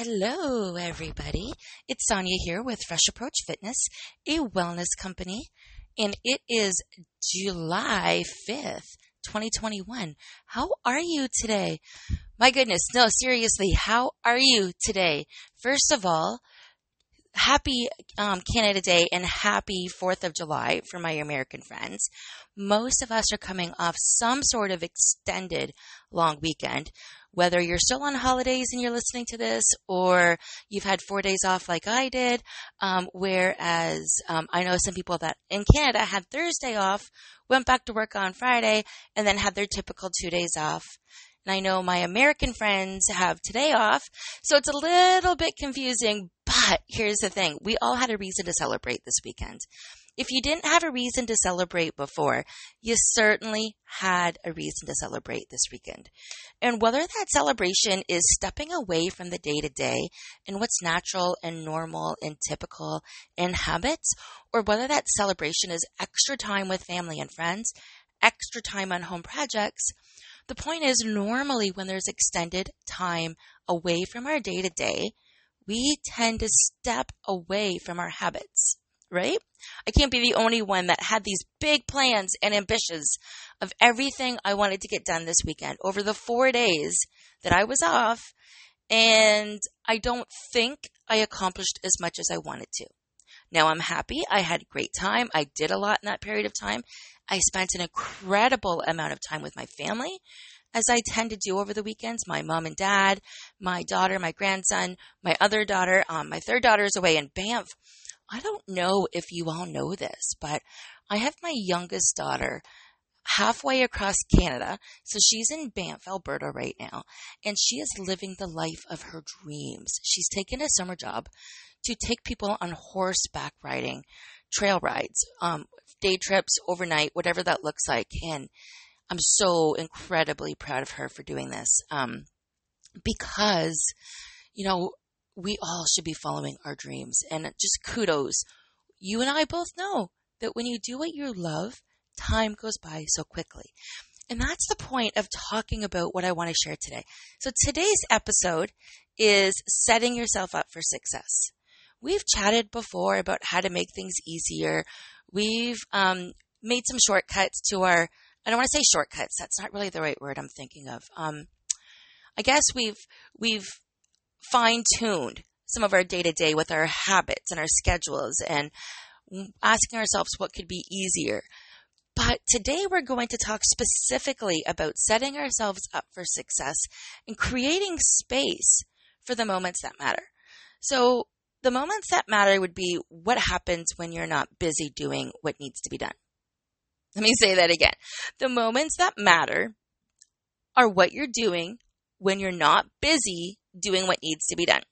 Hello, everybody. It's Sonia here with Fresh Approach Fitness, a wellness company, and it is July 5th, 2021. How are you today? My goodness, no, seriously, how are you today? First of all, happy um, Canada Day and happy 4th of July for my American friends. Most of us are coming off some sort of extended long weekend. Whether you're still on holidays and you're listening to this, or you've had four days off like I did, um, whereas um, I know some people that in Canada had Thursday off, went back to work on Friday, and then had their typical two days off. And I know my American friends have today off, so it's a little bit confusing, but here's the thing. We all had a reason to celebrate this weekend. If you didn't have a reason to celebrate before, you certainly had a reason to celebrate this weekend. And whether that celebration is stepping away from the day to day and what's natural and normal and typical in habits, or whether that celebration is extra time with family and friends, extra time on home projects, the point is normally when there's extended time away from our day to day, we tend to step away from our habits right? I can't be the only one that had these big plans and ambitions of everything I wanted to get done this weekend over the four days that I was off. And I don't think I accomplished as much as I wanted to. Now I'm happy. I had a great time. I did a lot in that period of time. I spent an incredible amount of time with my family, as I tend to do over the weekends. My mom and dad, my daughter, my grandson, my other daughter, um, my third daughter is away in Banff. I don't know if you all know this, but I have my youngest daughter halfway across Canada. So she's in Banff, Alberta right now, and she is living the life of her dreams. She's taken a summer job to take people on horseback riding, trail rides, um, day trips, overnight, whatever that looks like. And I'm so incredibly proud of her for doing this. Um, because, you know, we all should be following our dreams. And just kudos. You and I both know that when you do what you love, time goes by so quickly. And that's the point of talking about what I want to share today. So today's episode is setting yourself up for success. We've chatted before about how to make things easier. We've um, made some shortcuts to our, I don't want to say shortcuts. That's not really the right word I'm thinking of. Um, I guess we've, we've fine tuned some of our day to day with our habits and our schedules and asking ourselves what could be easier. But today we're going to talk specifically about setting ourselves up for success and creating space for the moments that matter. So the moments that matter would be what happens when you're not busy doing what needs to be done. Let me say that again. The moments that matter are what you're doing when you're not busy doing what needs to be done.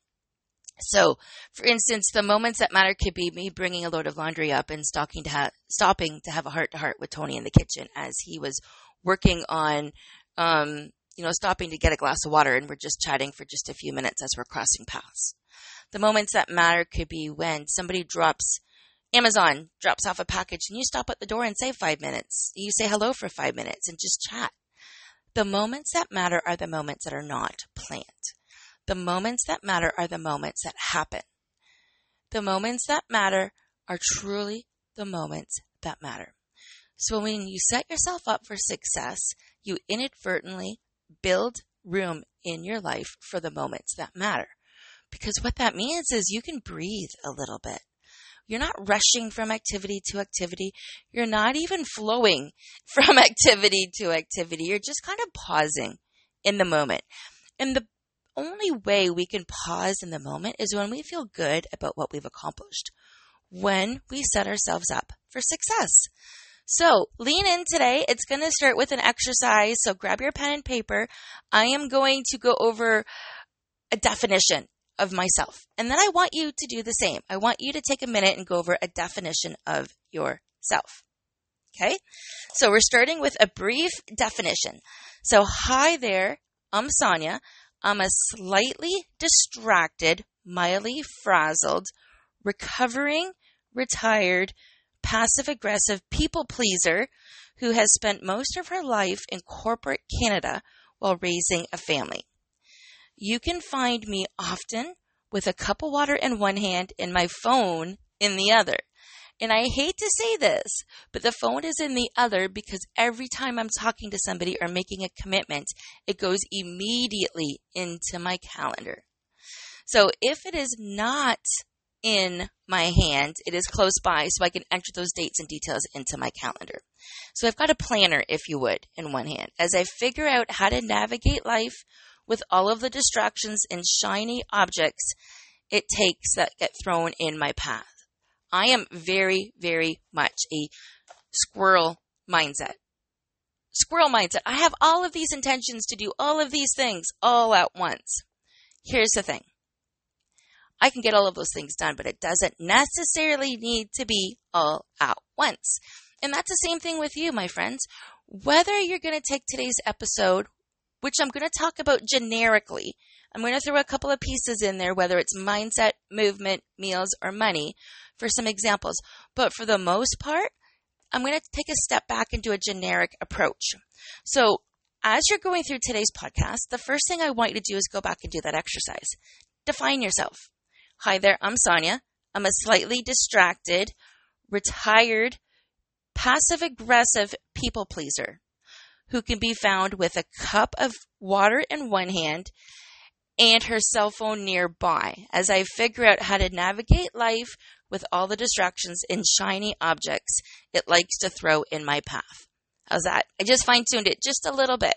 So, for instance, the moments that matter could be me bringing a load of laundry up and stopping to have, stopping to have a heart to heart with Tony in the kitchen as he was working on, um, you know, stopping to get a glass of water and we're just chatting for just a few minutes as we're crossing paths. The moments that matter could be when somebody drops Amazon drops off a package and you stop at the door and say five minutes. You say hello for five minutes and just chat. The moments that matter are the moments that are not planned. The moments that matter are the moments that happen. The moments that matter are truly the moments that matter. So when you set yourself up for success, you inadvertently build room in your life for the moments that matter. Because what that means is you can breathe a little bit. You're not rushing from activity to activity. You're not even flowing from activity to activity. You're just kind of pausing in the moment. And the only way we can pause in the moment is when we feel good about what we've accomplished, when we set ourselves up for success. So lean in today. It's going to start with an exercise. So grab your pen and paper. I am going to go over a definition of myself. And then I want you to do the same. I want you to take a minute and go over a definition of yourself. Okay. So we're starting with a brief definition. So hi there. I'm Sonia. I'm a slightly distracted, mildly frazzled, recovering, retired, passive aggressive people pleaser who has spent most of her life in corporate Canada while raising a family. you can find me often with a cup of water in one hand and my phone in the other. And I hate to say this, but the phone is in the other because every time I'm talking to somebody or making a commitment, it goes immediately into my calendar. So if it is not in my hand, it is close by so I can enter those dates and details into my calendar. So I've got a planner, if you would, in one hand. As I figure out how to navigate life with all of the distractions and shiny objects it takes that get thrown in my path. I am very, very much a squirrel mindset. Squirrel mindset. I have all of these intentions to do all of these things all at once. Here's the thing. I can get all of those things done, but it doesn't necessarily need to be all at once. And that's the same thing with you, my friends. Whether you're going to take today's episode, which I'm going to talk about generically, I'm going to throw a couple of pieces in there, whether it's mindset, movement, meals, or money, for some examples. But for the most part, I'm going to take a step back and do a generic approach. So, as you're going through today's podcast, the first thing I want you to do is go back and do that exercise. Define yourself. Hi there, I'm Sonia. I'm a slightly distracted, retired, passive aggressive people pleaser who can be found with a cup of water in one hand and her cell phone nearby as I figure out how to navigate life with all the distractions and shiny objects it likes to throw in my path. How's that? I just fine tuned it just a little bit.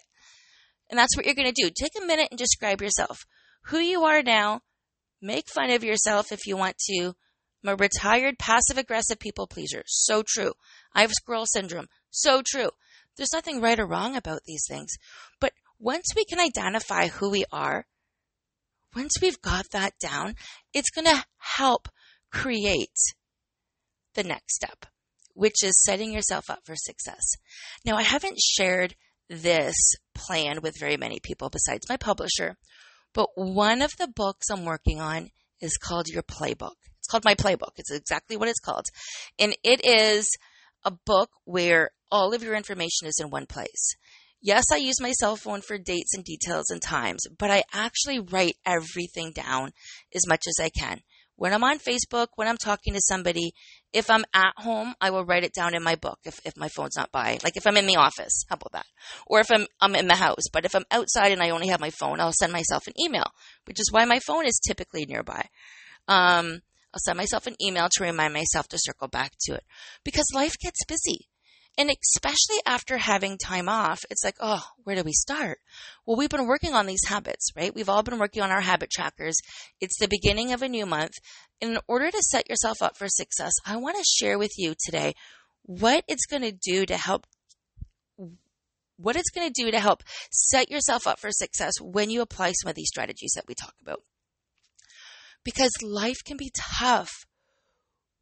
And that's what you're going to do. Take a minute and describe yourself. Who you are now. Make fun of yourself if you want to. I'm a retired passive aggressive people pleaser. So true. I have squirrel syndrome. So true. There's nothing right or wrong about these things. But once we can identify who we are, once we've got that down, it's going to help create the next step, which is setting yourself up for success. Now, I haven't shared this plan with very many people besides my publisher, but one of the books I'm working on is called Your Playbook. It's called My Playbook. It's exactly what it's called. And it is a book where all of your information is in one place. Yes, I use my cell phone for dates and details and times, but I actually write everything down as much as I can. When I'm on Facebook, when I'm talking to somebody, if I'm at home, I will write it down in my book if, if my phone's not by. Like if I'm in the office, how about that? Or if I'm, I'm in the house. But if I'm outside and I only have my phone, I'll send myself an email, which is why my phone is typically nearby. Um, I'll send myself an email to remind myself to circle back to it because life gets busy. And especially after having time off, it's like, oh, where do we start? Well, we've been working on these habits, right? We've all been working on our habit trackers. It's the beginning of a new month. In order to set yourself up for success, I want to share with you today what it's going to do to help what it's going to do to help set yourself up for success when you apply some of these strategies that we talk about. Because life can be tough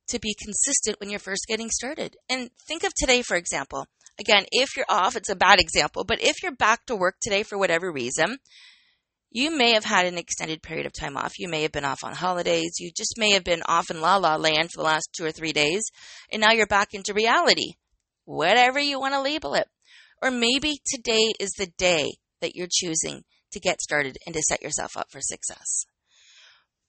to be consistent when you're first getting started. And think of today, for example. Again, if you're off, it's a bad example, but if you're back to work today for whatever reason, you may have had an extended period of time off. You may have been off on holidays. You just may have been off in la la land for the last two or three days. And now you're back into reality, whatever you want to label it. Or maybe today is the day that you're choosing to get started and to set yourself up for success.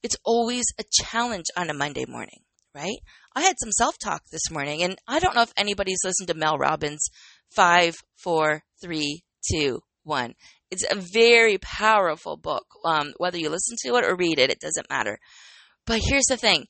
It's always a challenge on a Monday morning right? I had some self talk this morning, and I don't know if anybody's listened to Mel Robbins' five, four, three, two, one. It's a very powerful book. Um, whether you listen to it or read it, it doesn't matter. But here's the thing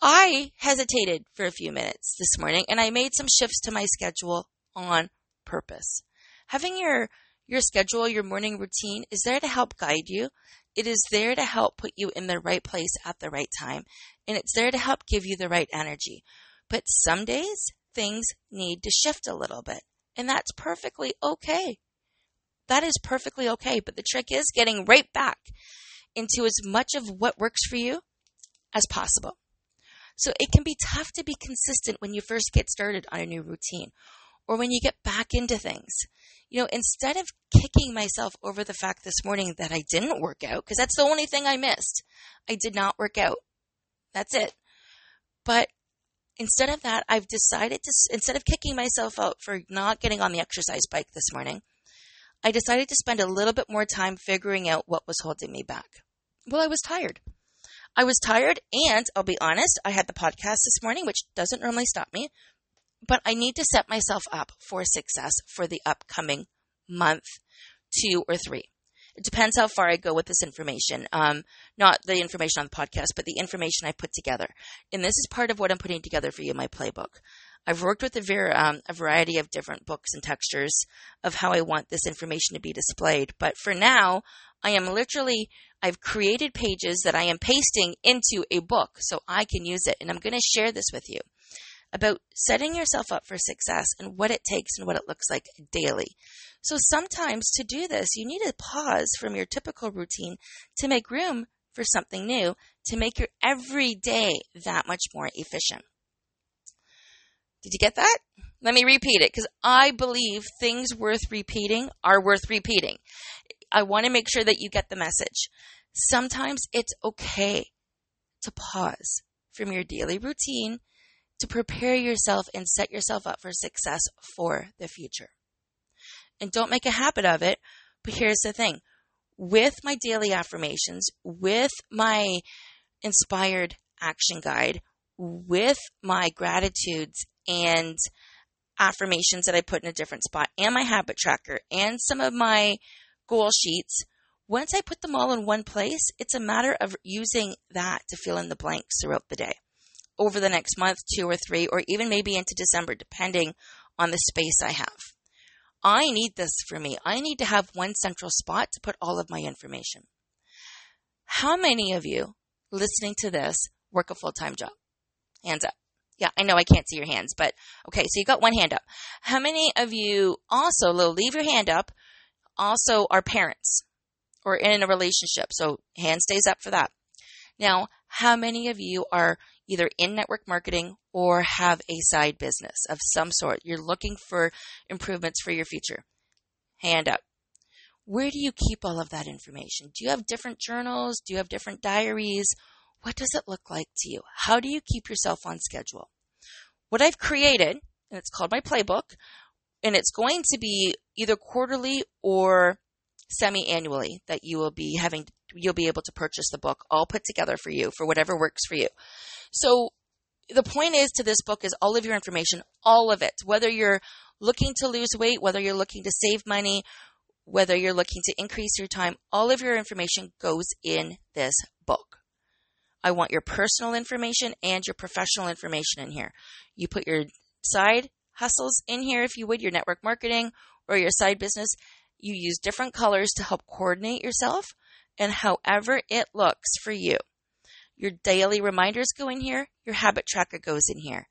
I hesitated for a few minutes this morning, and I made some shifts to my schedule on purpose. Having your your schedule, your morning routine is there to help guide you. It is there to help put you in the right place at the right time and it's there to help give you the right energy. But some days things need to shift a little bit, and that's perfectly okay. That is perfectly okay. But the trick is getting right back into as much of what works for you as possible. So it can be tough to be consistent when you first get started on a new routine or when you get back into things. You know, instead of kicking myself over the fact this morning that I didn't work out, because that's the only thing I missed, I did not work out. That's it. But instead of that, I've decided to, instead of kicking myself out for not getting on the exercise bike this morning, I decided to spend a little bit more time figuring out what was holding me back. Well, I was tired. I was tired, and I'll be honest, I had the podcast this morning, which doesn't normally stop me, but I need to set myself up for success for the upcoming month, two, or three. It depends how far I go with this information. Um, not the information on the podcast, but the information I put together. And this is part of what I'm putting together for you, in my playbook. I've worked with a, ver- um, a variety of different books and textures of how I want this information to be displayed. But for now, I am literally, I've created pages that I am pasting into a book so I can use it. And I'm going to share this with you about setting yourself up for success and what it takes and what it looks like daily. So sometimes to do this, you need to pause from your typical routine to make room for something new to make your everyday that much more efficient. Did you get that? Let me repeat it because I believe things worth repeating are worth repeating. I want to make sure that you get the message. Sometimes it's okay to pause from your daily routine to prepare yourself and set yourself up for success for the future. And don't make a habit of it, but here's the thing. With my daily affirmations, with my inspired action guide, with my gratitudes and affirmations that I put in a different spot, and my habit tracker, and some of my goal sheets, once I put them all in one place, it's a matter of using that to fill in the blanks throughout the day over the next month, two or three, or even maybe into December, depending on the space I have. I need this for me. I need to have one central spot to put all of my information. How many of you listening to this work a full time job? Hands up. Yeah, I know I can't see your hands, but okay, so you got one hand up. How many of you also, leave your hand up, also are parents or in a relationship? So hand stays up for that. Now, how many of you are either in network marketing or have a side business of some sort. You're looking for improvements for your future. Hand up. Where do you keep all of that information? Do you have different journals? Do you have different diaries? What does it look like to you? How do you keep yourself on schedule? What I've created, and it's called my playbook, and it's going to be either quarterly or semi-annually that you will be having you'll be able to purchase the book all put together for you for whatever works for you. So the point is to this book is all of your information, all of it, whether you're looking to lose weight, whether you're looking to save money, whether you're looking to increase your time, all of your information goes in this book. I want your personal information and your professional information in here. You put your side hustles in here, if you would, your network marketing or your side business. You use different colors to help coordinate yourself and however it looks for you. Your daily reminders go in here, your habit tracker goes in here.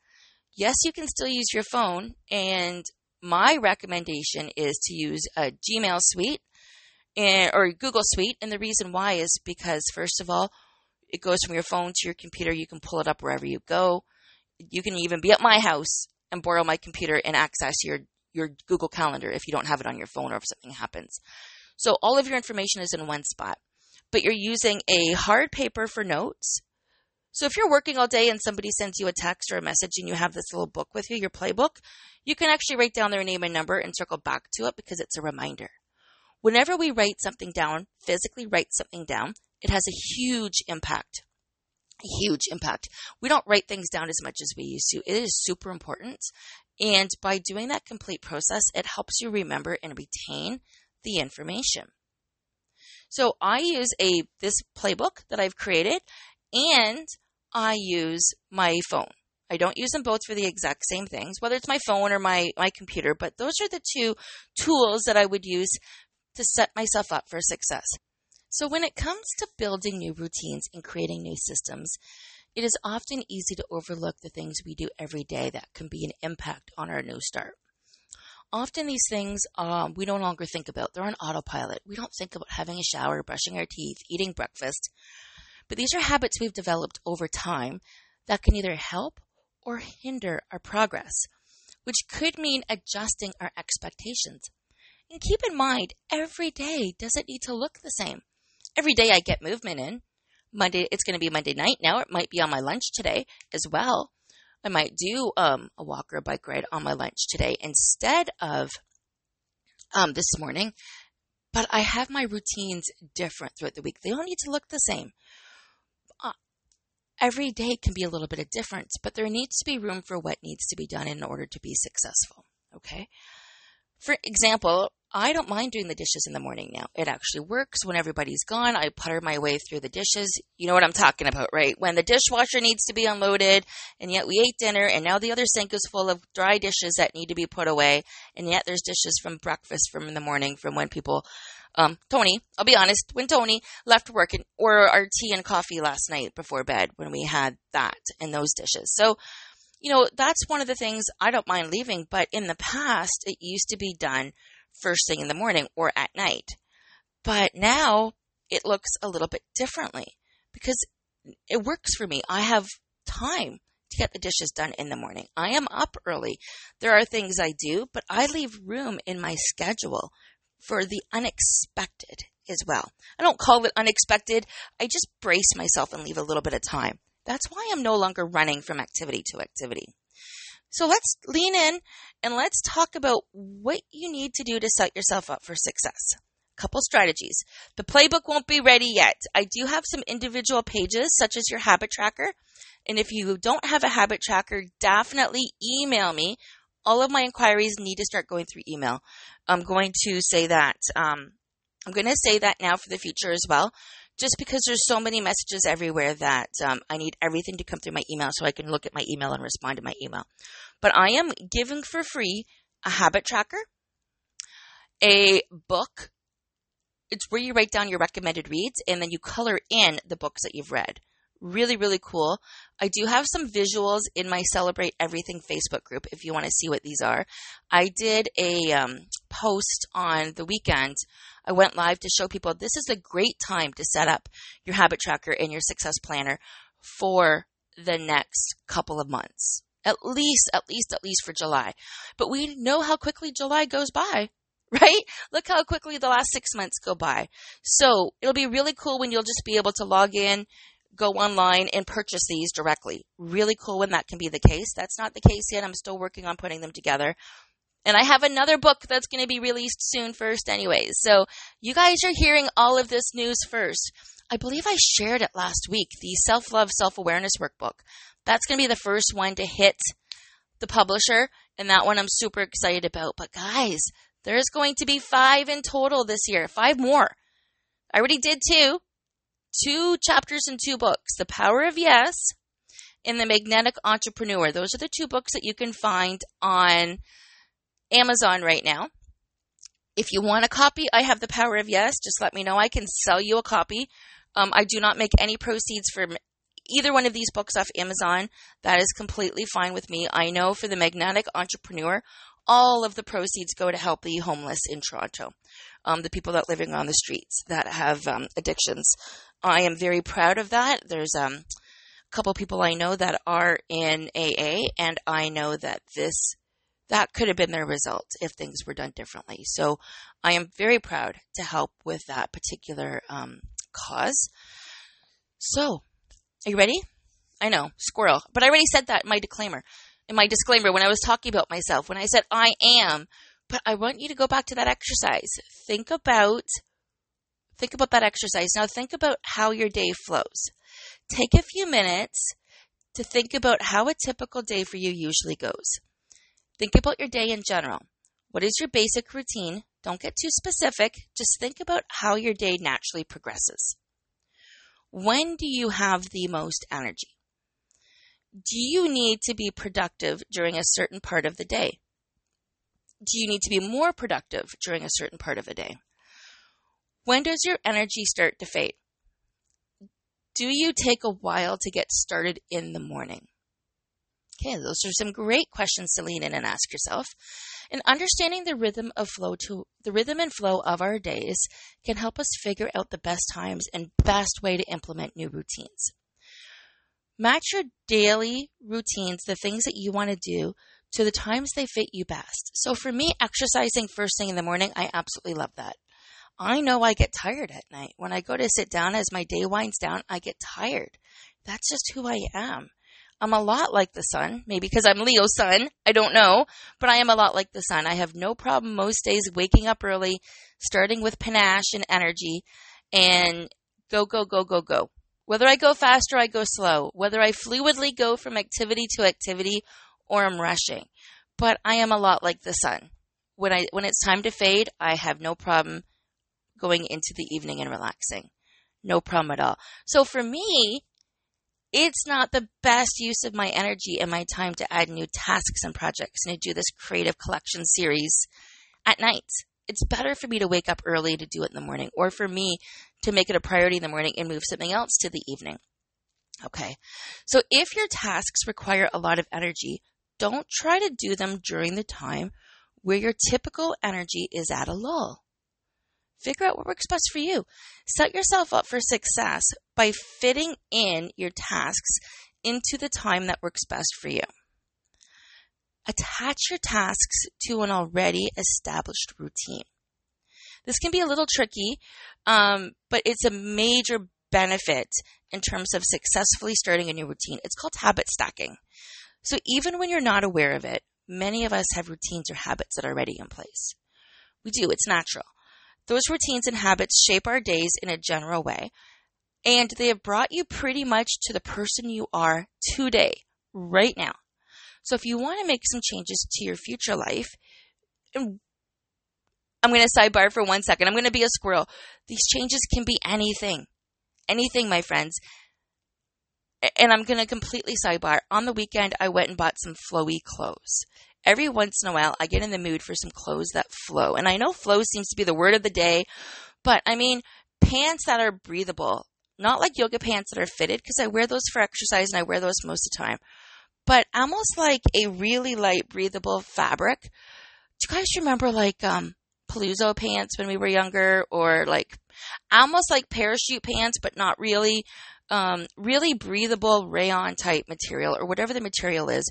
Yes, you can still use your phone, and my recommendation is to use a Gmail suite and, or Google Suite. And the reason why is because, first of all, it goes from your phone to your computer. You can pull it up wherever you go. You can even be at my house and borrow my computer and access your, your Google Calendar if you don't have it on your phone or if something happens. So all of your information is in one spot but you're using a hard paper for notes. So if you're working all day and somebody sends you a text or a message and you have this little book with you, your playbook, you can actually write down their name and number and circle back to it because it's a reminder. Whenever we write something down, physically write something down, it has a huge impact. A huge impact. We don't write things down as much as we used to. It is super important. And by doing that complete process, it helps you remember and retain the information. So I use a this playbook that I've created and I use my phone. I don't use them both for the exact same things, whether it's my phone or my, my computer, but those are the two tools that I would use to set myself up for success. So when it comes to building new routines and creating new systems, it is often easy to overlook the things we do every day that can be an impact on our new start often these things um, we no longer think about. They're on autopilot. We don't think about having a shower, brushing our teeth, eating breakfast. But these are habits we've developed over time that can either help or hinder our progress, which could mean adjusting our expectations. And keep in mind, every day doesn't need to look the same. Every day I get movement in. Monday, it's going to be Monday night now. It might be on my lunch today as well. I might do um, a walk or a bike ride on my lunch today instead of um, this morning, but I have my routines different throughout the week. They don't need to look the same. Uh, every day can be a little bit of difference, but there needs to be room for what needs to be done in order to be successful. Okay. For example, I don't mind doing the dishes in the morning now. It actually works when everybody's gone. I putter my way through the dishes. You know what I'm talking about, right? When the dishwasher needs to be unloaded and yet we ate dinner and now the other sink is full of dry dishes that need to be put away and yet there's dishes from breakfast from the morning from when people um, Tony, I'll be honest, when Tony left work and, or our tea and coffee last night before bed when we had that and those dishes. So, you know, that's one of the things I don't mind leaving, but in the past, it used to be done first thing in the morning or at night. But now it looks a little bit differently because it works for me. I have time to get the dishes done in the morning. I am up early. There are things I do, but I leave room in my schedule for the unexpected as well. I don't call it unexpected. I just brace myself and leave a little bit of time. That's why I'm no longer running from activity to activity. So let's lean in and let's talk about what you need to do to set yourself up for success. A couple strategies. The playbook won't be ready yet. I do have some individual pages, such as your habit tracker. And if you don't have a habit tracker, definitely email me. All of my inquiries need to start going through email. I'm going to say that. Um, I'm going to say that now for the future as well just because there's so many messages everywhere that um, I need everything to come through my email so I can look at my email and respond to my email. But I am giving for free a habit tracker, a book. It's where you write down your recommended reads and then you color in the books that you've read. Really, really cool. I do have some visuals in my Celebrate Everything Facebook group if you want to see what these are. I did a um, post on the weekend. I went live to show people this is a great time to set up your habit tracker and your success planner for the next couple of months. At least, at least, at least for July. But we know how quickly July goes by right? Look how quickly the last six months go by. So it'll be really cool when you'll just be able to log in, go online and purchase these directly. Really cool when that can be the case. That's not the case yet. I'm still working on putting them together. And I have another book that's going to be released soon first anyways. So you guys are hearing all of this news first. I believe I shared it last week, the self-love, self-awareness workbook. That's going to be the first one to hit the publisher. And that one I'm super excited about. But guys, there's going to be five in total this year. Five more. I already did two two chapters and two books The Power of Yes and The Magnetic Entrepreneur. Those are the two books that you can find on Amazon right now. If you want a copy, I have The Power of Yes. Just let me know. I can sell you a copy. Um, I do not make any proceeds from either one of these books off Amazon. That is completely fine with me. I know for The Magnetic Entrepreneur, all of the proceeds go to help the homeless in Toronto, um, the people that living on the streets that have um, addictions. I am very proud of that. There's um, a couple people I know that are in AA, and I know that this that could have been their result if things were done differently. So I am very proud to help with that particular um, cause. So, are you ready? I know, squirrel. But I already said that in my disclaimer. In my disclaimer, when I was talking about myself, when I said I am, but I want you to go back to that exercise. Think about Think about that exercise. Now think about how your day flows. Take a few minutes to think about how a typical day for you usually goes. Think about your day in general. What is your basic routine? Don't get too specific. Just think about how your day naturally progresses. When do you have the most energy? Do you need to be productive during a certain part of the day? Do you need to be more productive during a certain part of the day? When does your energy start to fade? Do you take a while to get started in the morning? Okay, those are some great questions to lean in and ask yourself. And understanding the rhythm of flow to the rhythm and flow of our days can help us figure out the best times and best way to implement new routines. Match your daily routines, the things that you want to do, to the times they fit you best. So for me, exercising first thing in the morning, I absolutely love that. I know I get tired at night. When I go to sit down as my day winds down, I get tired. That's just who I am. I'm a lot like the sun, maybe because I'm Leo sun. I don't know, but I am a lot like the sun. I have no problem most days waking up early, starting with panache and energy and go, go, go, go, go. Whether I go fast or I go slow, whether I fluidly go from activity to activity or I'm rushing. But I am a lot like the sun. When I when it's time to fade, I have no problem going into the evening and relaxing. No problem at all. So for me, it's not the best use of my energy and my time to add new tasks and projects and to do this creative collection series at night. It's better for me to wake up early to do it in the morning or for me to make it a priority in the morning and move something else to the evening. Okay. So if your tasks require a lot of energy, don't try to do them during the time where your typical energy is at a lull. Figure out what works best for you. Set yourself up for success by fitting in your tasks into the time that works best for you. Attach your tasks to an already established routine. This can be a little tricky, um, but it's a major benefit in terms of successfully starting a new routine. It's called habit stacking. So even when you're not aware of it, many of us have routines or habits that are already in place. We do, it's natural. Those routines and habits shape our days in a general way, and they have brought you pretty much to the person you are today, right now. So if you want to make some changes to your future life, I'm going to sidebar for one second. I'm going to be a squirrel. These changes can be anything. Anything, my friends. And I'm going to completely sidebar. On the weekend, I went and bought some flowy clothes. Every once in a while, I get in the mood for some clothes that flow. And I know flow seems to be the word of the day, but I mean, pants that are breathable, not like yoga pants that are fitted, because I wear those for exercise and I wear those most of the time, but almost like a really light, breathable fabric. Do you guys remember like, um, Palazzo pants when we were younger, or like almost like parachute pants, but not really. Um, really breathable rayon type material, or whatever the material is,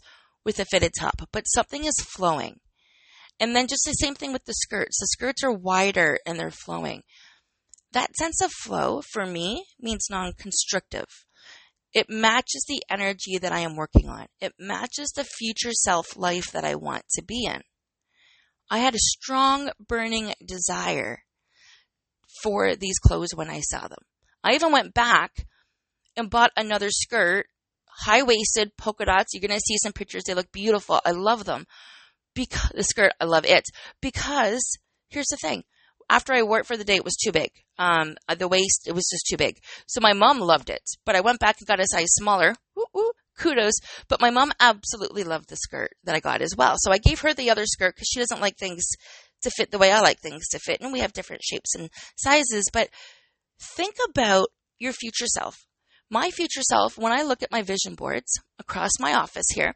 with a fitted top, but something is flowing. And then just the same thing with the skirts. The skirts are wider and they're flowing. That sense of flow for me means non constrictive. It matches the energy that I am working on. It matches the future self life that I want to be in. I had a strong burning desire for these clothes when I saw them. I even went back and bought another skirt, high waisted polka dots. You're going to see some pictures. They look beautiful. I love them. Because the skirt, I love it. Because here's the thing. After I wore it for the day, it was too big. Um, the waist, it was just too big. So my mom loved it, but I went back and got a size smaller. Ooh, ooh, kudos. But my mom absolutely loved the skirt that I got as well. So I gave her the other skirt because she doesn't like things to fit the way I like things to fit. And we have different shapes and sizes. But think about your future self. My future self, when I look at my vision boards across my office here,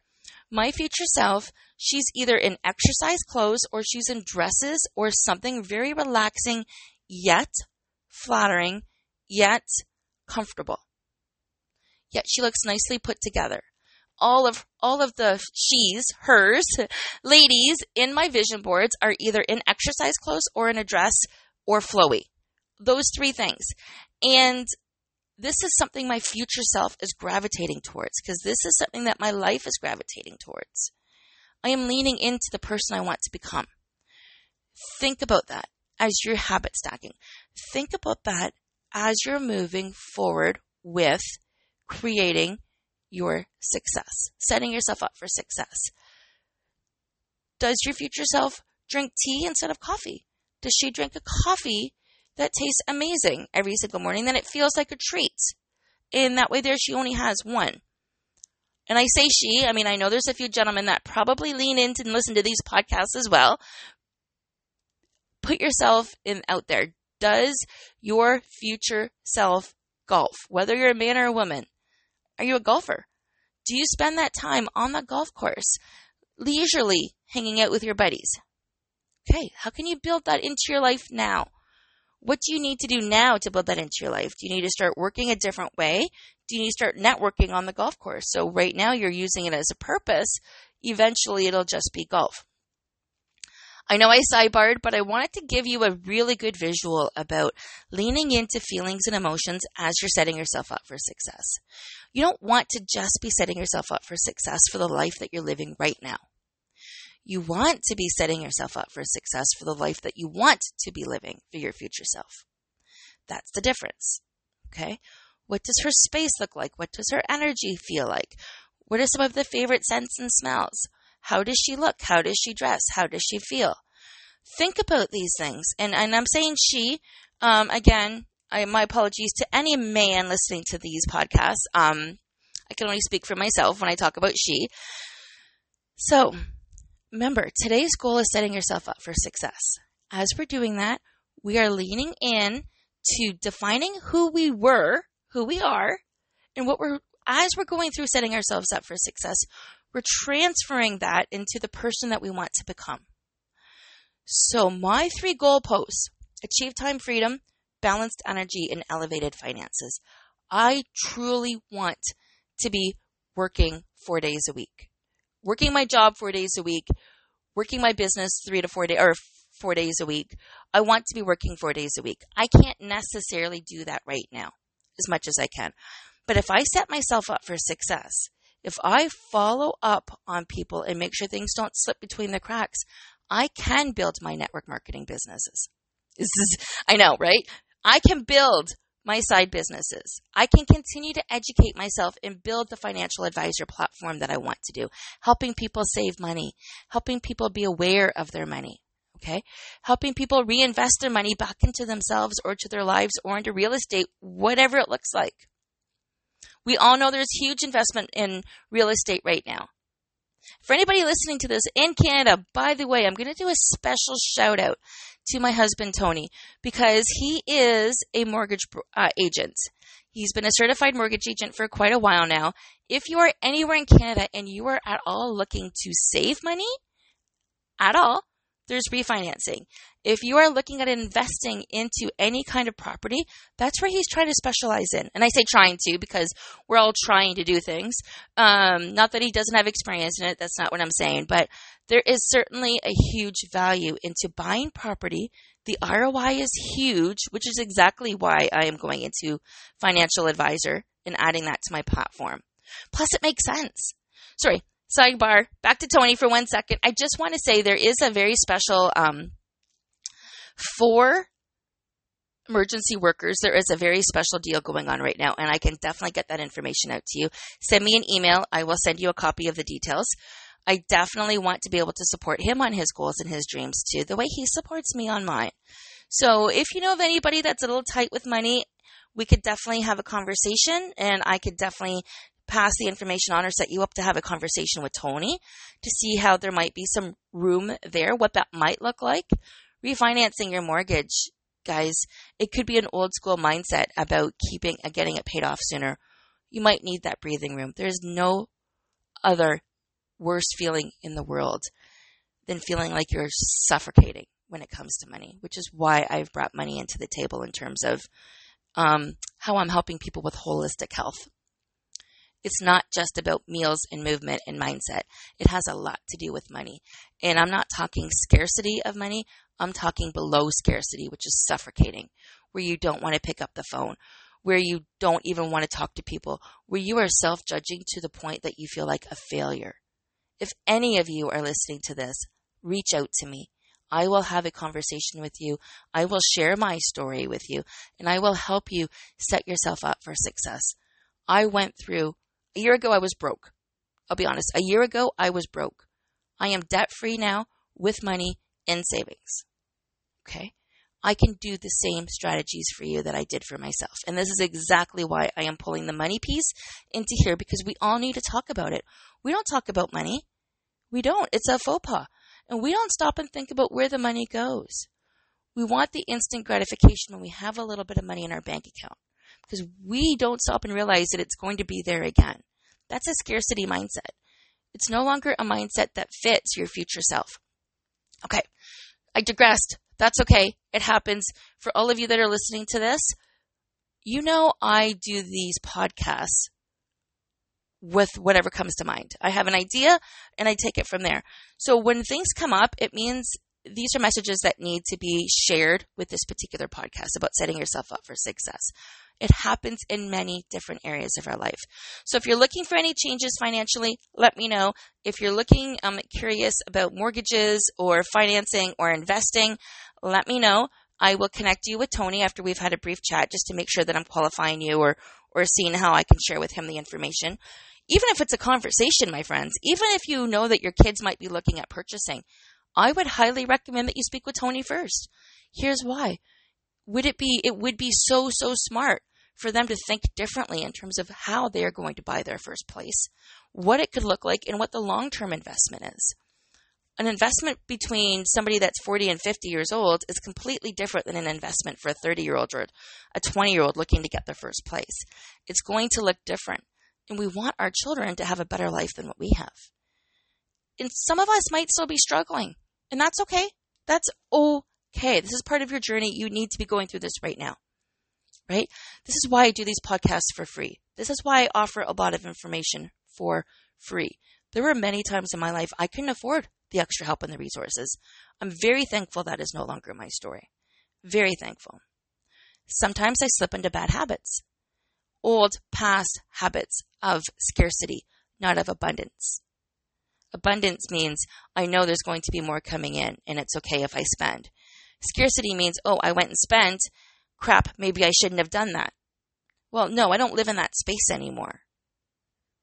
my future self, she's either in exercise clothes or she's in dresses or something very relaxing, yet flattering, yet comfortable yet she looks nicely put together. All of all of the she's, hers, ladies in my vision boards are either in exercise clothes or in a dress or flowy. Those three things. And this is something my future self is gravitating towards because this is something that my life is gravitating towards. I am leaning into the person I want to become. Think about that as you're habit stacking. Think about that as you're moving forward with creating your success, setting yourself up for success. Does your future self drink tea instead of coffee? Does she drink a coffee that tastes amazing every single morning? Then it feels like a treat. And that way, there she only has one. And I say she, I mean, I know there's a few gentlemen that probably lean into and listen to these podcasts as well. Put yourself in out there. Does your future self golf? Whether you're a man or a woman, are you a golfer? Do you spend that time on the golf course, leisurely hanging out with your buddies? Okay, how can you build that into your life now? What do you need to do now to build that into your life? Do you need to start working a different way? Do you need to start networking on the golf course? So, right now, you're using it as a purpose. Eventually, it'll just be golf. I know I sidebarred, but I wanted to give you a really good visual about leaning into feelings and emotions as you're setting yourself up for success. You don't want to just be setting yourself up for success for the life that you're living right now. You want to be setting yourself up for success for the life that you want to be living for your future self. That's the difference. Okay? What does her space look like? What does her energy feel like? What are some of the favorite scents and smells? How does she look? How does she dress? How does she feel? Think about these things. And, and I'm saying she, um, again, I, my apologies to any man listening to these podcasts. Um, I can only speak for myself when I talk about she. So, remember, today's goal is setting yourself up for success. As we're doing that, we are leaning in to defining who we were, who we are, and what we're, as we're going through setting ourselves up for success, we're transferring that into the person that we want to become. So, my three goalposts achieve time freedom, balanced energy, and elevated finances. I truly want to be working four days a week, working my job four days a week, working my business three to four days or four days a week. I want to be working four days a week. I can't necessarily do that right now as much as I can. But if I set myself up for success, if I follow up on people and make sure things don't slip between the cracks, I can build my network marketing businesses. This is, I know, right? I can build my side businesses. I can continue to educate myself and build the financial advisor platform that I want to do, helping people save money, helping people be aware of their money. Okay. Helping people reinvest their money back into themselves or to their lives or into real estate, whatever it looks like. We all know there's huge investment in real estate right now. For anybody listening to this in Canada, by the way, I'm going to do a special shout out to my husband, Tony, because he is a mortgage uh, agent. He's been a certified mortgage agent for quite a while now. If you are anywhere in Canada and you are at all looking to save money, at all, there's refinancing. If you are looking at investing into any kind of property, that's where he's trying to specialize in. And I say trying to because we're all trying to do things. Um, not that he doesn't have experience in it, that's not what I'm saying, but there is certainly a huge value into buying property. The ROI is huge, which is exactly why I am going into financial advisor and adding that to my platform. Plus, it makes sense. Sorry, sidebar, back to Tony for one second. I just want to say there is a very special um, for emergency workers. There is a very special deal going on right now, and I can definitely get that information out to you. Send me an email. I will send you a copy of the details. I definitely want to be able to support him on his goals and his dreams too, the way he supports me on mine. So if you know of anybody that's a little tight with money, we could definitely have a conversation and I could definitely pass the information on or set you up to have a conversation with Tony to see how there might be some room there, what that might look like. Refinancing your mortgage, guys, it could be an old school mindset about keeping uh, getting it paid off sooner. You might need that breathing room. There's no other worse feeling in the world than feeling like you're suffocating when it comes to money, which is why I've brought money into the table in terms of um, how I'm helping people with holistic health. It's not just about meals and movement and mindset. It has a lot to do with money. And I'm not talking scarcity of money. I'm talking below scarcity, which is suffocating, where you don't want to pick up the phone, where you don't even want to talk to people, where you are self judging to the point that you feel like a failure. If any of you are listening to this, reach out to me. I will have a conversation with you. I will share my story with you and I will help you set yourself up for success. I went through a year ago, I was broke. I'll be honest. A year ago, I was broke. I am debt free now with money and savings. Okay. I can do the same strategies for you that I did for myself. And this is exactly why I am pulling the money piece into here because we all need to talk about it. We don't talk about money. We don't. It's a faux pas. And we don't stop and think about where the money goes. We want the instant gratification when we have a little bit of money in our bank account because we don't stop and realize that it's going to be there again. That's a scarcity mindset. It's no longer a mindset that fits your future self. Okay, I digressed. That's okay. It happens. For all of you that are listening to this, you know I do these podcasts with whatever comes to mind. I have an idea and I take it from there. So when things come up, it means these are messages that need to be shared with this particular podcast about setting yourself up for success. It happens in many different areas of our life. So if you're looking for any changes financially, let me know. If you're looking um, curious about mortgages or financing or investing, let me know. I will connect you with Tony after we've had a brief chat just to make sure that I'm qualifying you or or seeing how I can share with him the information. Even if it's a conversation, my friends, even if you know that your kids might be looking at purchasing, I would highly recommend that you speak with Tony first. Here's why. Would it be it would be so so smart for them to think differently in terms of how they are going to buy their first place, what it could look like and what the long-term investment is an investment between somebody that's 40 and 50 years old is completely different than an investment for a 30 year old or a 20 year old looking to get their first place. It's going to look different. And we want our children to have a better life than what we have. And some of us might still be struggling, and that's okay. That's okay. This is part of your journey. You need to be going through this right now. Right? This is why I do these podcasts for free. This is why I offer a lot of information for free. There were many times in my life I couldn't afford the extra help and the resources. I'm very thankful that is no longer my story. Very thankful. Sometimes I slip into bad habits, old past habits of scarcity, not of abundance. Abundance means I know there's going to be more coming in and it's okay if I spend. Scarcity means, oh, I went and spent. Crap, maybe I shouldn't have done that. Well, no, I don't live in that space anymore.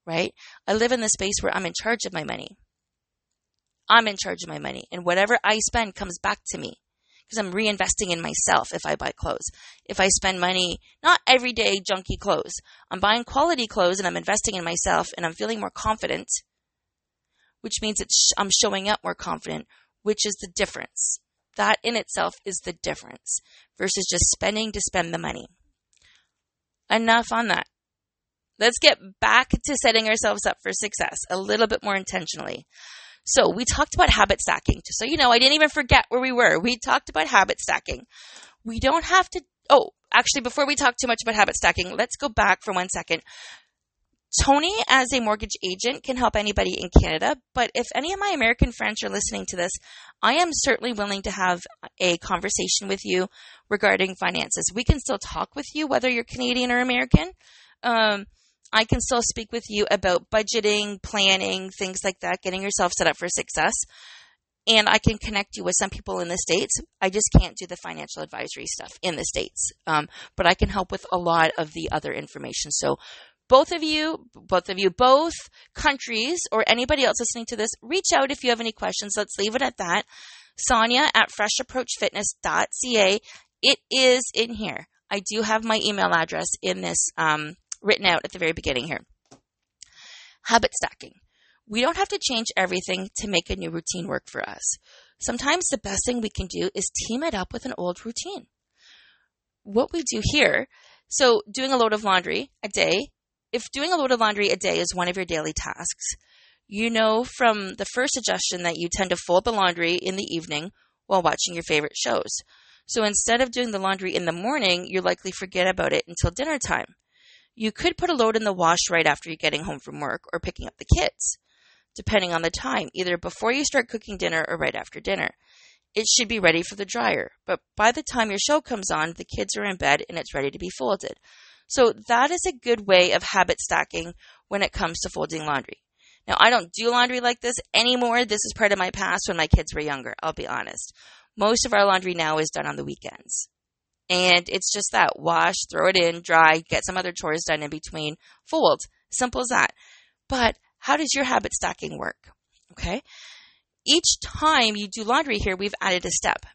Right? I live in the space where I'm in charge of my money. I'm in charge of my money, and whatever I spend comes back to me because I'm reinvesting in myself if I buy clothes. If I spend money, not everyday junky clothes, I'm buying quality clothes and I'm investing in myself and I'm feeling more confident, which means it's, I'm showing up more confident, which is the difference. That in itself is the difference versus just spending to spend the money. Enough on that. Let's get back to setting ourselves up for success a little bit more intentionally. So we talked about habit stacking. Just so you know, I didn't even forget where we were. We talked about habit stacking. We don't have to, oh, actually, before we talk too much about habit stacking, let's go back for one second. Tony, as a mortgage agent, can help anybody in Canada, but if any of my American friends are listening to this, I am certainly willing to have a conversation with you regarding finances. We can still talk with you, whether you're Canadian or American. Um, I can still speak with you about budgeting, planning, things like that, getting yourself set up for success. And I can connect you with some people in the States. I just can't do the financial advisory stuff in the States. Um, but I can help with a lot of the other information. So both of you, both of you, both countries or anybody else listening to this, reach out if you have any questions. Let's leave it at that. Sonia at freshapproachfitness.ca. It is in here. I do have my email address in this um, written out at the very beginning here. Habit stacking. We don't have to change everything to make a new routine work for us. Sometimes the best thing we can do is team it up with an old routine. What we do here, so doing a load of laundry a day, if doing a load of laundry a day is one of your daily tasks, you know from the first suggestion that you tend to fold the laundry in the evening while watching your favorite shows. So instead of doing the laundry in the morning, you likely forget about it until dinner time. You could put a load in the wash right after you're getting home from work or picking up the kids, depending on the time, either before you start cooking dinner or right after dinner. It should be ready for the dryer, but by the time your show comes on, the kids are in bed and it's ready to be folded. So that is a good way of habit stacking when it comes to folding laundry. Now, I don't do laundry like this anymore. This is part of my past when my kids were younger, I'll be honest. Most of our laundry now is done on the weekends. And it's just that wash, throw it in, dry, get some other chores done in between, fold. Simple as that. But how does your habit stacking work? Okay. Each time you do laundry here, we've added a step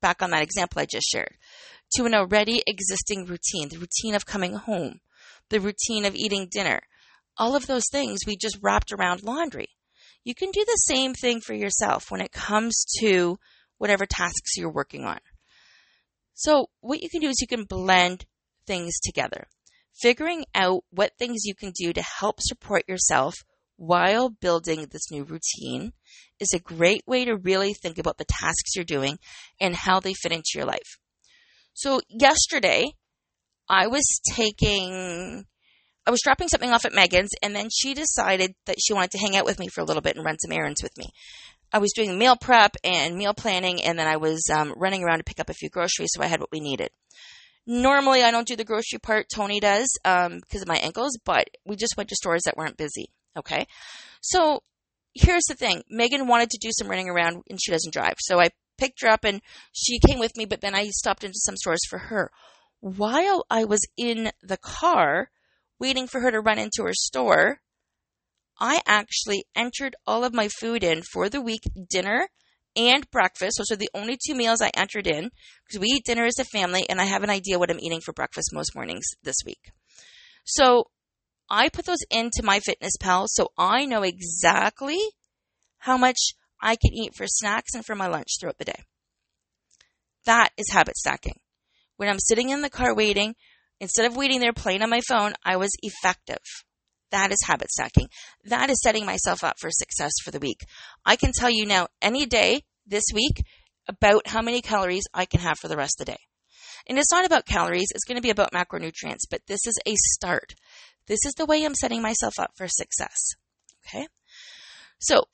back on that example I just shared to an already existing routine, the routine of coming home, the routine of eating dinner. All of those things we just wrapped around laundry. You can do the same thing for yourself when it comes to whatever tasks you're working on. So what you can do is you can blend things together. Figuring out what things you can do to help support yourself while building this new routine is a great way to really think about the tasks you're doing and how they fit into your life. So yesterday, I was taking, I was dropping something off at Megan's, and then she decided that she wanted to hang out with me for a little bit and run some errands with me. I was doing meal prep and meal planning, and then I was um, running around to pick up a few groceries, so I had what we needed. Normally, I don't do the grocery part. Tony does um, because of my ankles, but we just went to stores that weren't busy. Okay, so here's the thing: Megan wanted to do some running around, and she doesn't drive, so I picked her up and she came with me. But then I stopped into some stores for her. While I was in the car waiting for her to run into her store, I actually entered all of my food in for the week dinner and breakfast. Those are the only two meals I entered in because we eat dinner as a family and I have an idea what I'm eating for breakfast most mornings this week. So I put those into MyFitnessPal so I know exactly how much I can eat for snacks and for my lunch throughout the day. That is habit stacking. When I'm sitting in the car waiting, instead of waiting there playing on my phone, I was effective. That is habit stacking. That is setting myself up for success for the week. I can tell you now, any day this week, about how many calories I can have for the rest of the day. And it's not about calories, it's going to be about macronutrients, but this is a start. This is the way I'm setting myself up for success. Okay? So,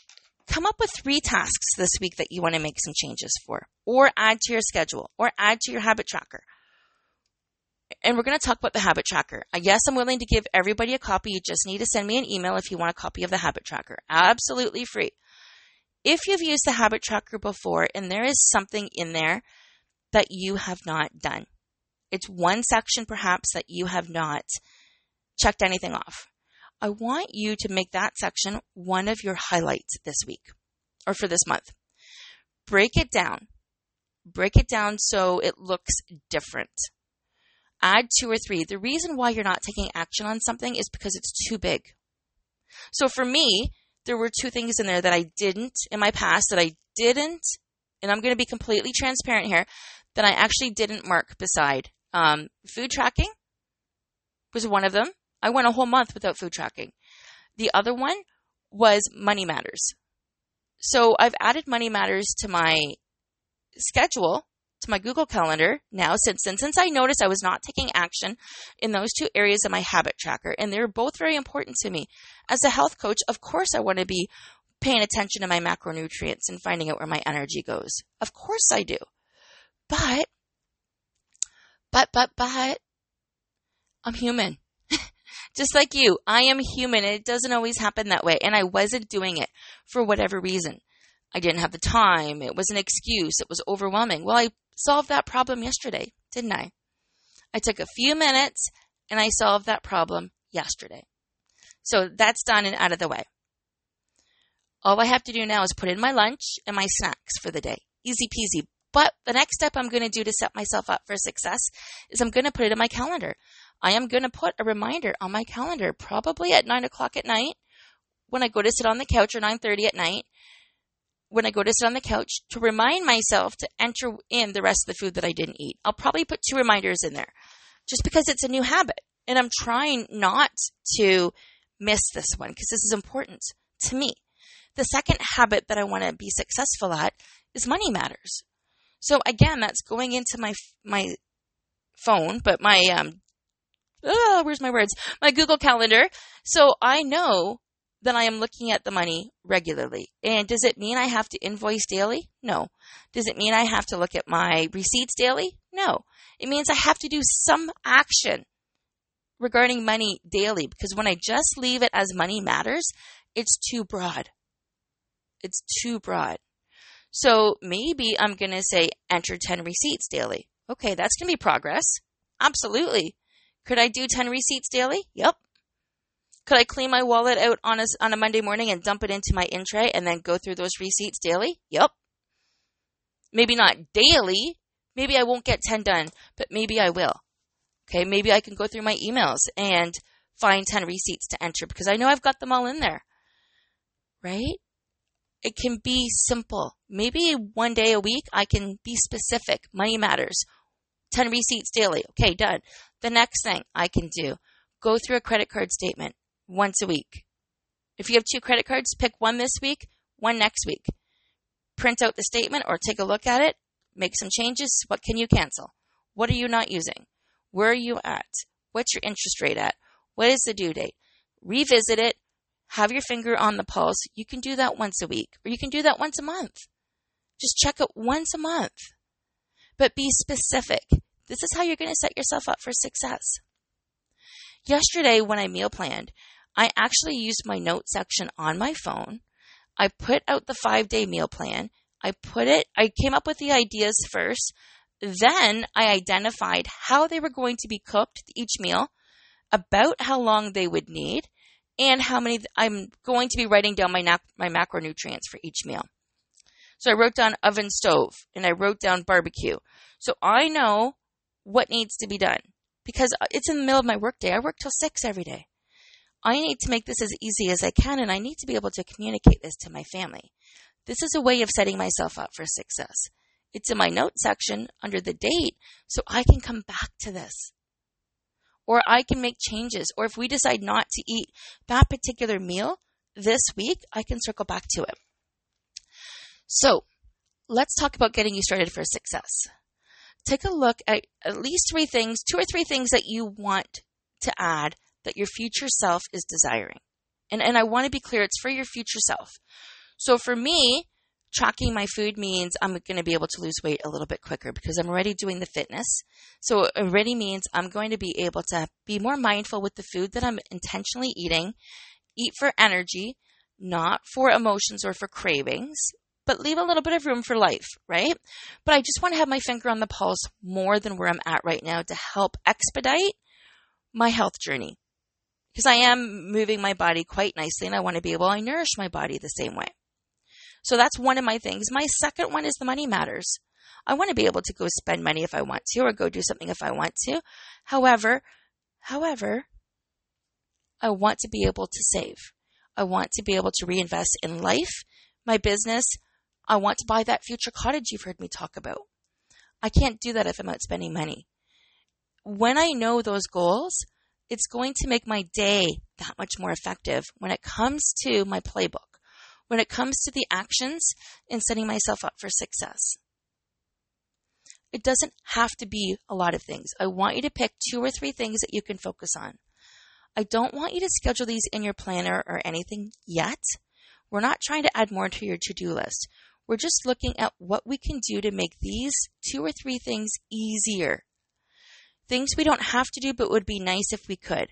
come up with three tasks this week that you want to make some changes for, or add to your schedule, or add to your habit tracker and we're going to talk about the habit tracker. Yes, I'm willing to give everybody a copy. You just need to send me an email if you want a copy of the habit tracker. Absolutely free. If you've used the habit tracker before and there is something in there that you have not done, it's one section perhaps that you have not checked anything off. I want you to make that section one of your highlights this week or for this month. Break it down. Break it down so it looks different add two or three. The reason why you're not taking action on something is because it's too big. So for me, there were two things in there that I didn't in my past that I didn't, and I'm going to be completely transparent here, that I actually didn't mark beside. Um, food tracking was one of them. I went a whole month without food tracking. The other one was money matters. So I've added money matters to my schedule to my Google Calendar now since since I noticed I was not taking action in those two areas of my habit tracker, and they're both very important to me. As a health coach, of course, I want to be paying attention to my macronutrients and finding out where my energy goes. Of course, I do. But, but, but, but, I'm human. Just like you, I am human. It doesn't always happen that way. And I wasn't doing it for whatever reason. I didn't have the time. It was an excuse. It was overwhelming. Well, I solved that problem yesterday, didn't I? I took a few minutes and I solved that problem yesterday. So that's done and out of the way. All I have to do now is put in my lunch and my snacks for the day. Easy peasy. But the next step I'm going to do to set myself up for success is I'm going to put it in my calendar. I am going to put a reminder on my calendar, probably at nine o'clock at night when I go to sit on the couch or 9.30 at night when I go to sit on the couch to remind myself to enter in the rest of the food that I didn't eat. I'll probably put two reminders in there just because it's a new habit. And I'm trying not to miss this one because this is important to me. The second habit that I want to be successful at is money matters. So again, that's going into my my phone, but my um oh, where's my words? My Google Calendar. So I know then I am looking at the money regularly. And does it mean I have to invoice daily? No. Does it mean I have to look at my receipts daily? No. It means I have to do some action regarding money daily because when I just leave it as money matters, it's too broad. It's too broad. So maybe I'm going to say enter 10 receipts daily. Okay, that's going to be progress. Absolutely. Could I do 10 receipts daily? Yep. Could I clean my wallet out on a, on a Monday morning and dump it into my in tray and then go through those receipts daily? Yep. Maybe not daily. Maybe I won't get 10 done, but maybe I will. Okay, maybe I can go through my emails and find 10 receipts to enter because I know I've got them all in there. Right? It can be simple. Maybe one day a week I can be specific. Money matters. 10 receipts daily. Okay, done. The next thing I can do, go through a credit card statement once a week. If you have two credit cards, pick one this week, one next week. Print out the statement or take a look at it, make some changes. What can you cancel? What are you not using? Where are you at? What's your interest rate at? What is the due date? Revisit it, have your finger on the pulse. You can do that once a week or you can do that once a month. Just check it once a month. But be specific. This is how you're going to set yourself up for success. Yesterday, when I meal planned, I actually used my note section on my phone. I put out the five day meal plan. I put it, I came up with the ideas first. Then I identified how they were going to be cooked each meal, about how long they would need, and how many I'm going to be writing down my, my macronutrients for each meal. So I wrote down oven stove and I wrote down barbecue. So I know what needs to be done because uh, it's in the middle of my workday. I work till six every day. I need to make this as easy as I can and I need to be able to communicate this to my family. This is a way of setting myself up for success. It's in my note section under the date so I can come back to this. Or I can make changes. Or if we decide not to eat that particular meal this week, I can circle back to it. So let's talk about getting you started for success. Take a look at at least three things, two or three things that you want to add that your future self is desiring. And, and I want to be clear, it's for your future self. So for me, tracking my food means I'm going to be able to lose weight a little bit quicker because I'm already doing the fitness. So it already means I'm going to be able to be more mindful with the food that I'm intentionally eating, eat for energy, not for emotions or for cravings, but leave a little bit of room for life, right? But I just want to have my finger on the pulse more than where I'm at right now to help expedite my health journey. Because I am moving my body quite nicely and I want to be able to nourish my body the same way. So that's one of my things. My second one is the money matters. I want to be able to go spend money if I want to or go do something if I want to. However, however, I want to be able to save. I want to be able to reinvest in life, my business, I want to buy that future cottage you've heard me talk about. I can't do that if I'm out spending money. When I know those goals, it's going to make my day that much more effective when it comes to my playbook, when it comes to the actions in setting myself up for success. It doesn't have to be a lot of things. I want you to pick two or three things that you can focus on. I don't want you to schedule these in your planner or anything yet. We're not trying to add more to your to do list. We're just looking at what we can do to make these two or three things easier. Things we don't have to do, but would be nice if we could.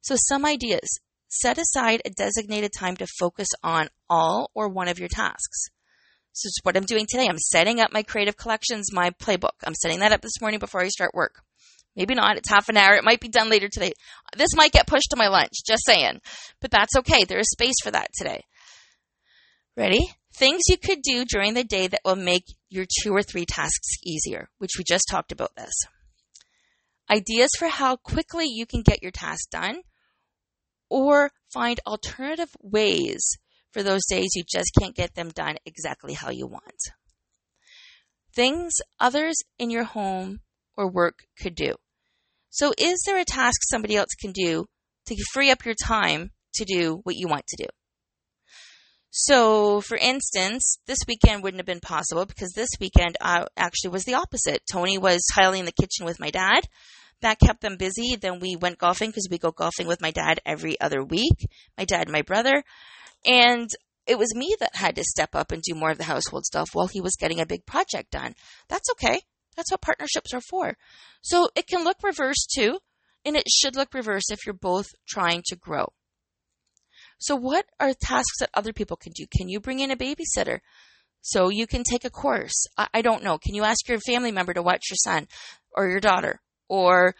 So, some ideas. Set aside a designated time to focus on all or one of your tasks. So, it's what I'm doing today. I'm setting up my creative collections, my playbook. I'm setting that up this morning before I start work. Maybe not. It's half an hour. It might be done later today. This might get pushed to my lunch, just saying. But that's okay. There is space for that today. Ready? Things you could do during the day that will make your two or three tasks easier, which we just talked about this. Ideas for how quickly you can get your task done, or find alternative ways for those days you just can't get them done exactly how you want. Things others in your home or work could do. So, is there a task somebody else can do to free up your time to do what you want to do? So, for instance, this weekend wouldn't have been possible because this weekend uh, actually was the opposite. Tony was tiling the kitchen with my dad. That kept them busy. Then we went golfing because we go golfing with my dad every other week, my dad and my brother. And it was me that had to step up and do more of the household stuff while he was getting a big project done. That's okay. That's what partnerships are for. So it can look reverse too, and it should look reverse if you're both trying to grow. So, what are tasks that other people can do? Can you bring in a babysitter? So you can take a course. I, I don't know. Can you ask your family member to watch your son or your daughter? Or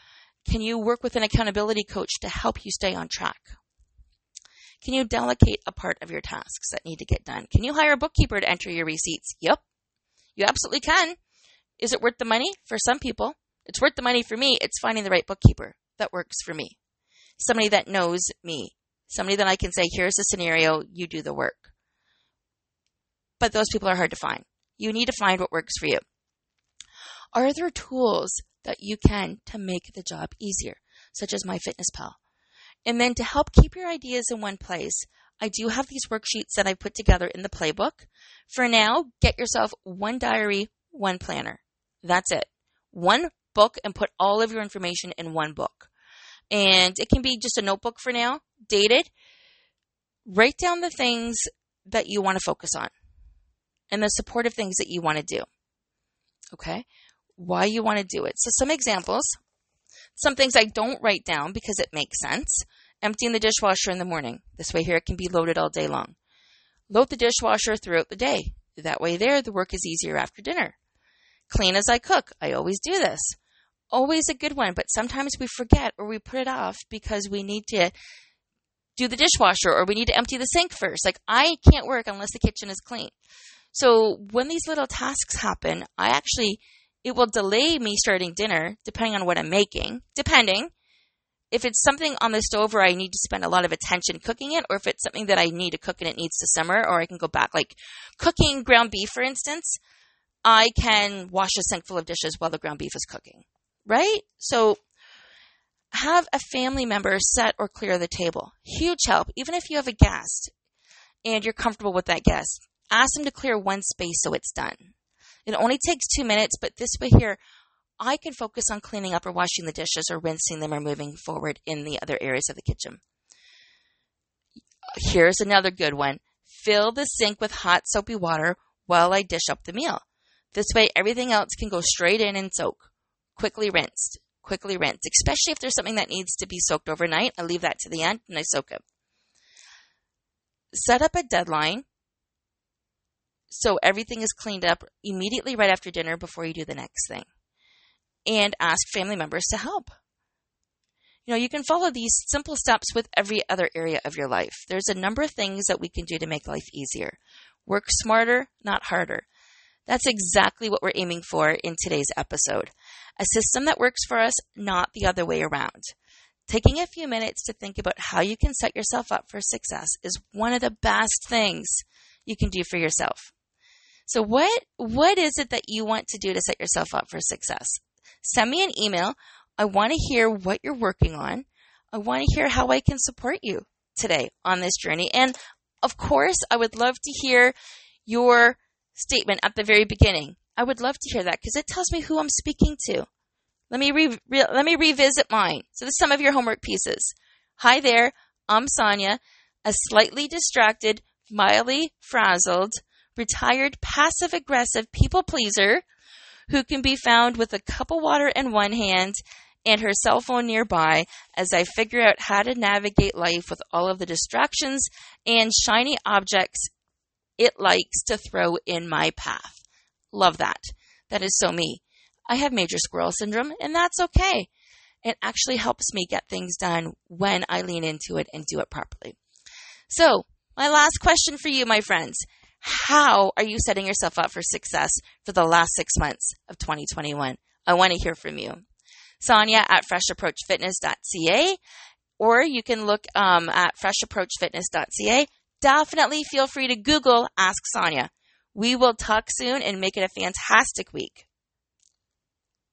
can you work with an accountability coach to help you stay on track? Can you delegate a part of your tasks that need to get done? Can you hire a bookkeeper to enter your receipts? Yep. You absolutely can. Is it worth the money? For some people, it's worth the money for me. It's finding the right bookkeeper that works for me. Somebody that knows me, somebody that I can say, here's the scenario, you do the work. But those people are hard to find. You need to find what works for you. Are there tools that you can to make the job easier, such as MyFitnessPal? And then to help keep your ideas in one place, I do have these worksheets that I put together in the playbook. For now, get yourself one diary, one planner. That's it. One book and put all of your information in one book. And it can be just a notebook for now, dated. write down the things that you want to focus on and the supportive things that you want to do. Okay? Why you want to do it. So, some examples. Some things I don't write down because it makes sense. Emptying the dishwasher in the morning. This way, here it can be loaded all day long. Load the dishwasher throughout the day. That way, there, the work is easier after dinner. Clean as I cook. I always do this. Always a good one, but sometimes we forget or we put it off because we need to do the dishwasher or we need to empty the sink first. Like, I can't work unless the kitchen is clean. So, when these little tasks happen, I actually, it will delay me starting dinner depending on what I'm making, depending if it's something on the stove where I need to spend a lot of attention cooking it, or if it's something that I need to cook and it needs to simmer, or I can go back, like cooking ground beef, for instance, I can wash a sink full of dishes while the ground beef is cooking, right? So have a family member set or clear the table. Huge help. Even if you have a guest and you're comfortable with that guest, ask them to clear one space so it's done. It only takes two minutes, but this way here, I can focus on cleaning up or washing the dishes or rinsing them or moving forward in the other areas of the kitchen. Here's another good one. Fill the sink with hot soapy water while I dish up the meal. This way, everything else can go straight in and soak. Quickly rinsed. Quickly rinsed. Especially if there's something that needs to be soaked overnight, I leave that to the end and I soak it. Set up a deadline so everything is cleaned up immediately right after dinner before you do the next thing. And ask family members to help. You know, you can follow these simple steps with every other area of your life. There's a number of things that we can do to make life easier. Work smarter, not harder. That's exactly what we're aiming for in today's episode. A system that works for us, not the other way around. Taking a few minutes to think about how you can set yourself up for success is one of the best things you can do for yourself. So what what is it that you want to do to set yourself up for success? Send me an email. I want to hear what you're working on. I want to hear how I can support you today on this journey. And of course, I would love to hear your statement at the very beginning. I would love to hear that because it tells me who I'm speaking to. Let me re- re- let me revisit mine. So this is some of your homework pieces. Hi there, I'm Sonia, a slightly distracted, mildly frazzled, retired passive aggressive people pleaser who can be found with a cup of water in one hand and her cell phone nearby as I figure out how to navigate life with all of the distractions and shiny objects it likes to throw in my path. Love that. That is so me. I have major squirrel syndrome, and that's okay. It actually helps me get things done when I lean into it and do it properly. So, my last question for you, my friends. How are you setting yourself up for success for the last six months of 2021? I want to hear from you. Sonia at freshapproachfitness.ca, or you can look um, at freshapproachfitness.ca definitely feel free to Google Ask Sonia. We will talk soon and make it a fantastic week.